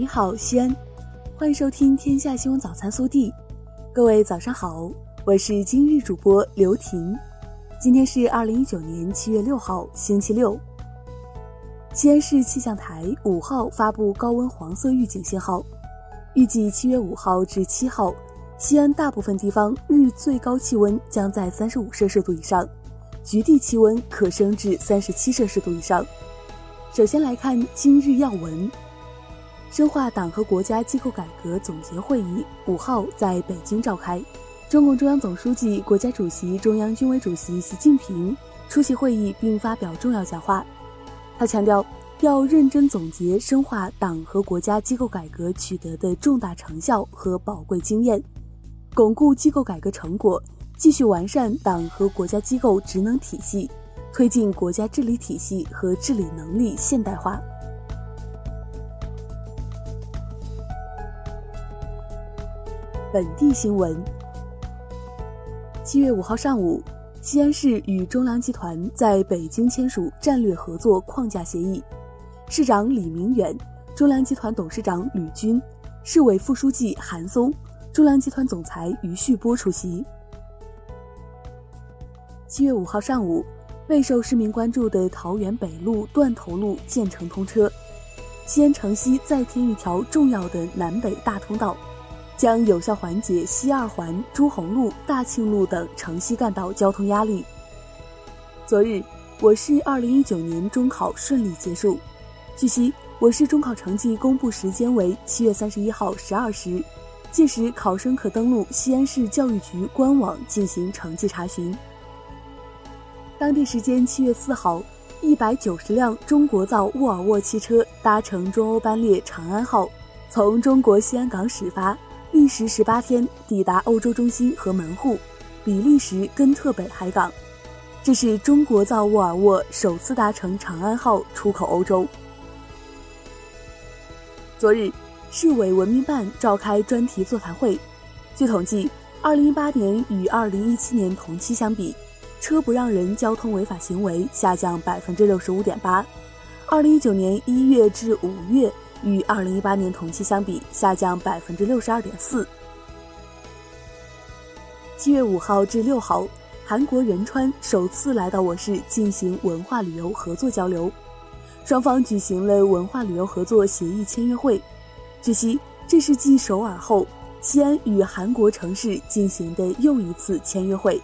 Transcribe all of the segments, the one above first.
你好，西安，欢迎收听《天下新闻早餐》速递。各位早上好，我是今日主播刘婷。今天是二零一九年七月六号，星期六。西安市气象台五号发布高温黄色预警信号，预计七月五号至七号，西安大部分地方日最高气温将在三十五摄氏度以上，局地气温可升至三十七摄氏度以上。首先来看今日要闻。深化党和国家机构改革总结会议五号在北京召开，中共中央总书记、国家主席、中央军委主席习近平出席会议并发表重要讲话。他强调，要认真总结深化党和国家机构改革取得的重大成效和宝贵经验，巩固机构改革成果，继续完善党和国家机构职能体系。推进国家治理体系和治理能力现代化。本地新闻：七月五号上午，西安市与中粮集团在北京签署战略合作框架协议，市长李明远、中粮集团董事长吕军、市委副书记韩松、中粮集团总裁于旭波出席。七月五号上午。备受市民关注的桃园北路断头路建成通车，西安城西再添一条重要的南北大通道，将有效缓解西二环朱洪路、大庆路等城西干道交通压力。昨日，我市二零一九年中考顺利结束。据悉，我市中考成绩公布时间为七月三十一号十二时，届时考生可登录西安市教育局官网进行成绩查询。当地时间七月四号，一百九十辆中国造沃尔沃汽车搭乘中欧班列“长安号”，从中国西安港始发，历时十八天抵达欧洲中心和门户——比利时根特北海港。这是中国造沃尔沃首次搭乘“长安号”出口欧洲。昨日，市委文明办召开专题座谈会。据统计，二零一八年与二零一七年同期相比。车不让人交通违法行为下降百分之六十五点八，二零一九年一月至五月与二零一八年同期相比下降百分之六十二点四。七月五号至六号，韩国仁川首次来到我市进行文化旅游合作交流，双方举行了文化旅游合作协议签约会。据悉，这是继首尔后，西安与韩国城市进行的又一次签约会。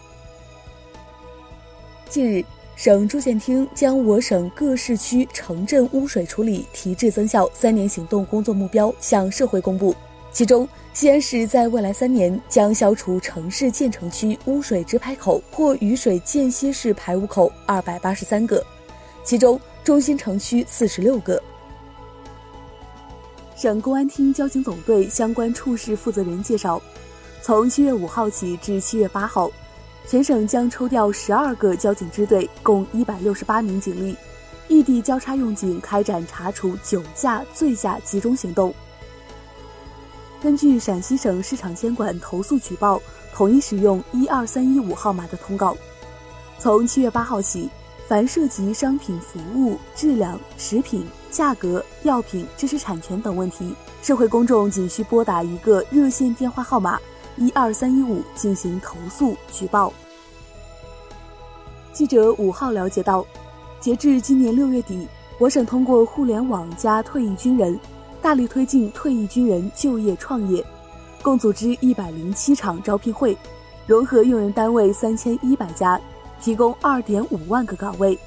近日，省住建厅将我省各市区城镇污水处理提质增效三年行动工作目标向社会公布。其中，西安市在未来三年将消除城市建成区污水直排口或雨水间歇式排污口二百八十三个，其中中心城区四十六个。省公安厅交警总队相关处室负责人介绍，从七月五号起至七月八号。全省将抽调十二个交警支队，共一百六十八名警力，异地交叉用警开展查处酒驾、醉驾集中行动。根据陕西省市场监管投诉举报，统一使用一二三一五号码的通告。从七月八号起，凡涉及商品服务质量、食品价格、药品知识产权等问题，社会公众仅需拨打一个热线电话号码。一二三一五进行投诉举报。记者五号了解到，截至今年六月底，我省通过互联网加退役军人，大力推进退役军人就业创业，共组织一百零七场招聘会，融合用人单位三千一百家，提供二点五万个岗位，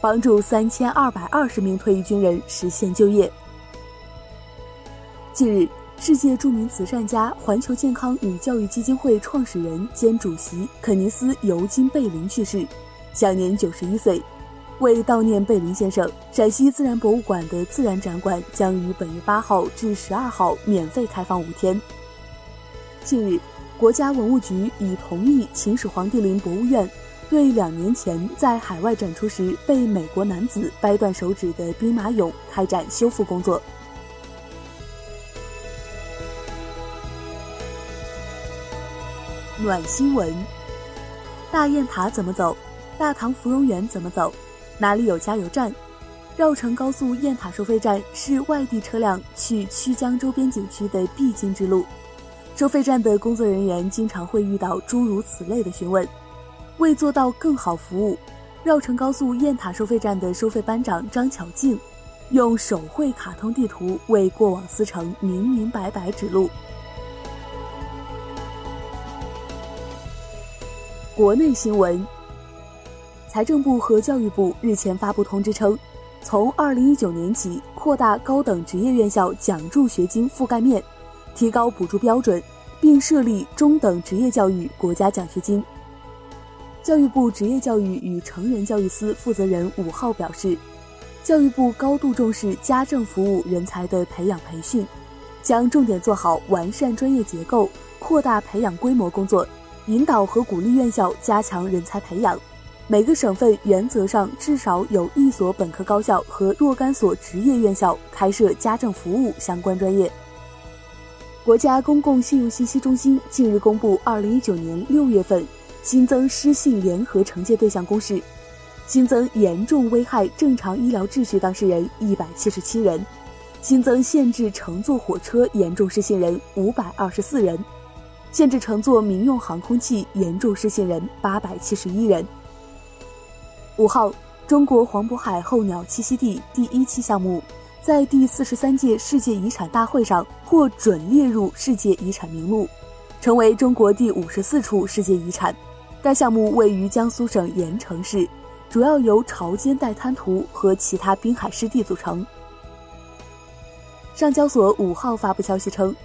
帮助三千二百二十名退役军人实现就业。近日。世界著名慈善家、环球健康与教育基金会创始人兼主席肯尼斯·尤金·贝林去世，享年九十一岁。为悼念贝林先生，陕西自然博物馆的自然展馆将于本月八号至十二号免费开放五天。近日，国家文物局已同意秦始皇帝陵博物院对两年前在海外展出时被美国男子掰断手指的兵马俑开展修复工作。暖新闻：大雁塔怎么走？大唐芙蓉园怎么走？哪里有加油站？绕城高速雁塔收费站是外地车辆去曲江周边景区的必经之路。收费站的工作人员经常会遇到诸如此类的询问。为做到更好服务，绕城高速雁塔收费站的收费班长张巧静。用手绘卡通地图为过往司乘明明白白指路。国内新闻：财政部和教育部日前发布通知称，从二零一九年起扩大高等职业院校奖助学金覆盖面，提高补助标准，并设立中等职业教育国家奖学金。教育部职业教育与成人教育司负责人五号表示。教育部高度重视家政服务人才的培养培训，将重点做好完善专业结构、扩大培养规模工作，引导和鼓励院校加强人才培养。每个省份原则上至少有一所本科高校和若干所职业院校开设家政服务相关专业。国家公共信用信息中心近日公布，二零一九年六月份新增失信联合惩戒对象公示。新增严重危害正常医疗秩序当事人一百七十七人，新增限制乘坐火车严重失信人五百二十四人，限制乘坐民用航空器严重失信人八百七十一人。五号，中国黄渤海候鸟栖息地第一期项目在第四十三届世界遗产大会上获准列入世界遗产名录，成为中国第五十四处世界遗产。该项目位于江苏省盐城市。主要由潮间带滩涂和其他滨海湿地组成。上交所五号发布消息称，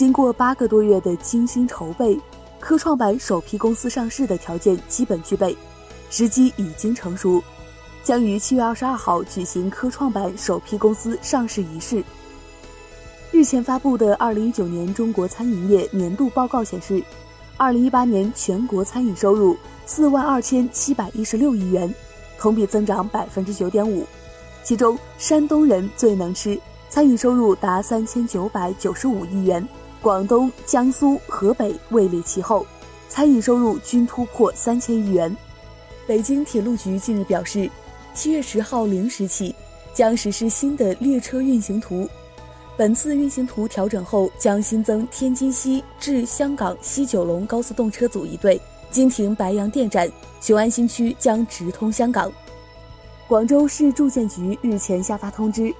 经过八个多月的精心筹备，科创板首批公司上市的条件基本具备，时机已经成熟，将于七月二十二号举行科创板首批公司上市仪式。日前发布的二零一九年中国餐饮业年度报告显示，二零一八年全国餐饮收入四万二千七百一十六亿元。同比增长百分之九点五，其中山东人最能吃，餐饮收入达三千九百九十五亿元，广东、江苏、河北位列其后，餐饮收入均突破三千亿元。北京铁路局近日表示，七月十号零时起将实施新的列车运行图，本次运行图调整后将新增天津西至香港西九龙高速动车组一对。经停白洋淀站，雄安新区将直通香港。广州市住建局日前下发通知，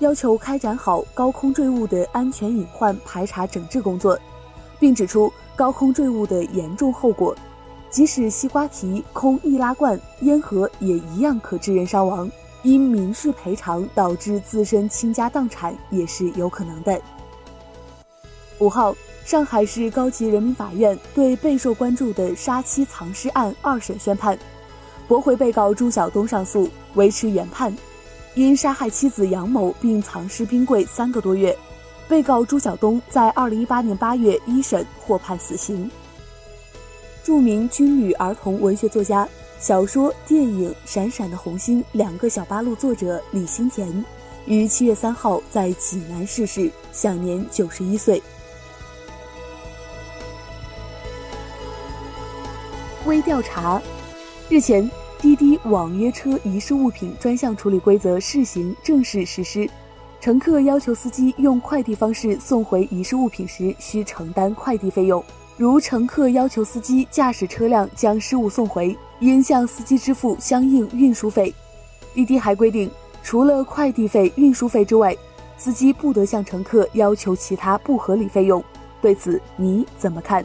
要求开展好高空坠物的安全隐患排查整治工作，并指出高空坠物的严重后果，即使西瓜皮、空易拉罐、烟盒也一样可致人伤亡，因民事赔偿导致自身倾家荡产也是有可能的。五号。上海市高级人民法院对备受关注的杀妻藏尸案二审宣判，驳回被告朱晓东上诉，维持原判。因杀害妻子杨某并藏尸冰柜三个多月，被告朱晓东在二零一八年八月一审获判死刑。著名军旅儿童文学作家、小说、电影《闪闪的红星》两个小八路作者李新田，于七月三号在济南逝世，享年九十一岁。微调查，日前，滴滴网约车遗失物品专项处理规则试行正式实施。乘客要求司机用快递方式送回遗失物品时，需承担快递费用。如乘客要求司机驾驶车辆将失物送回，应向司机支付相应运输费。滴滴还规定，除了快递费、运输费之外，司机不得向乘客要求其他不合理费用。对此，你怎么看？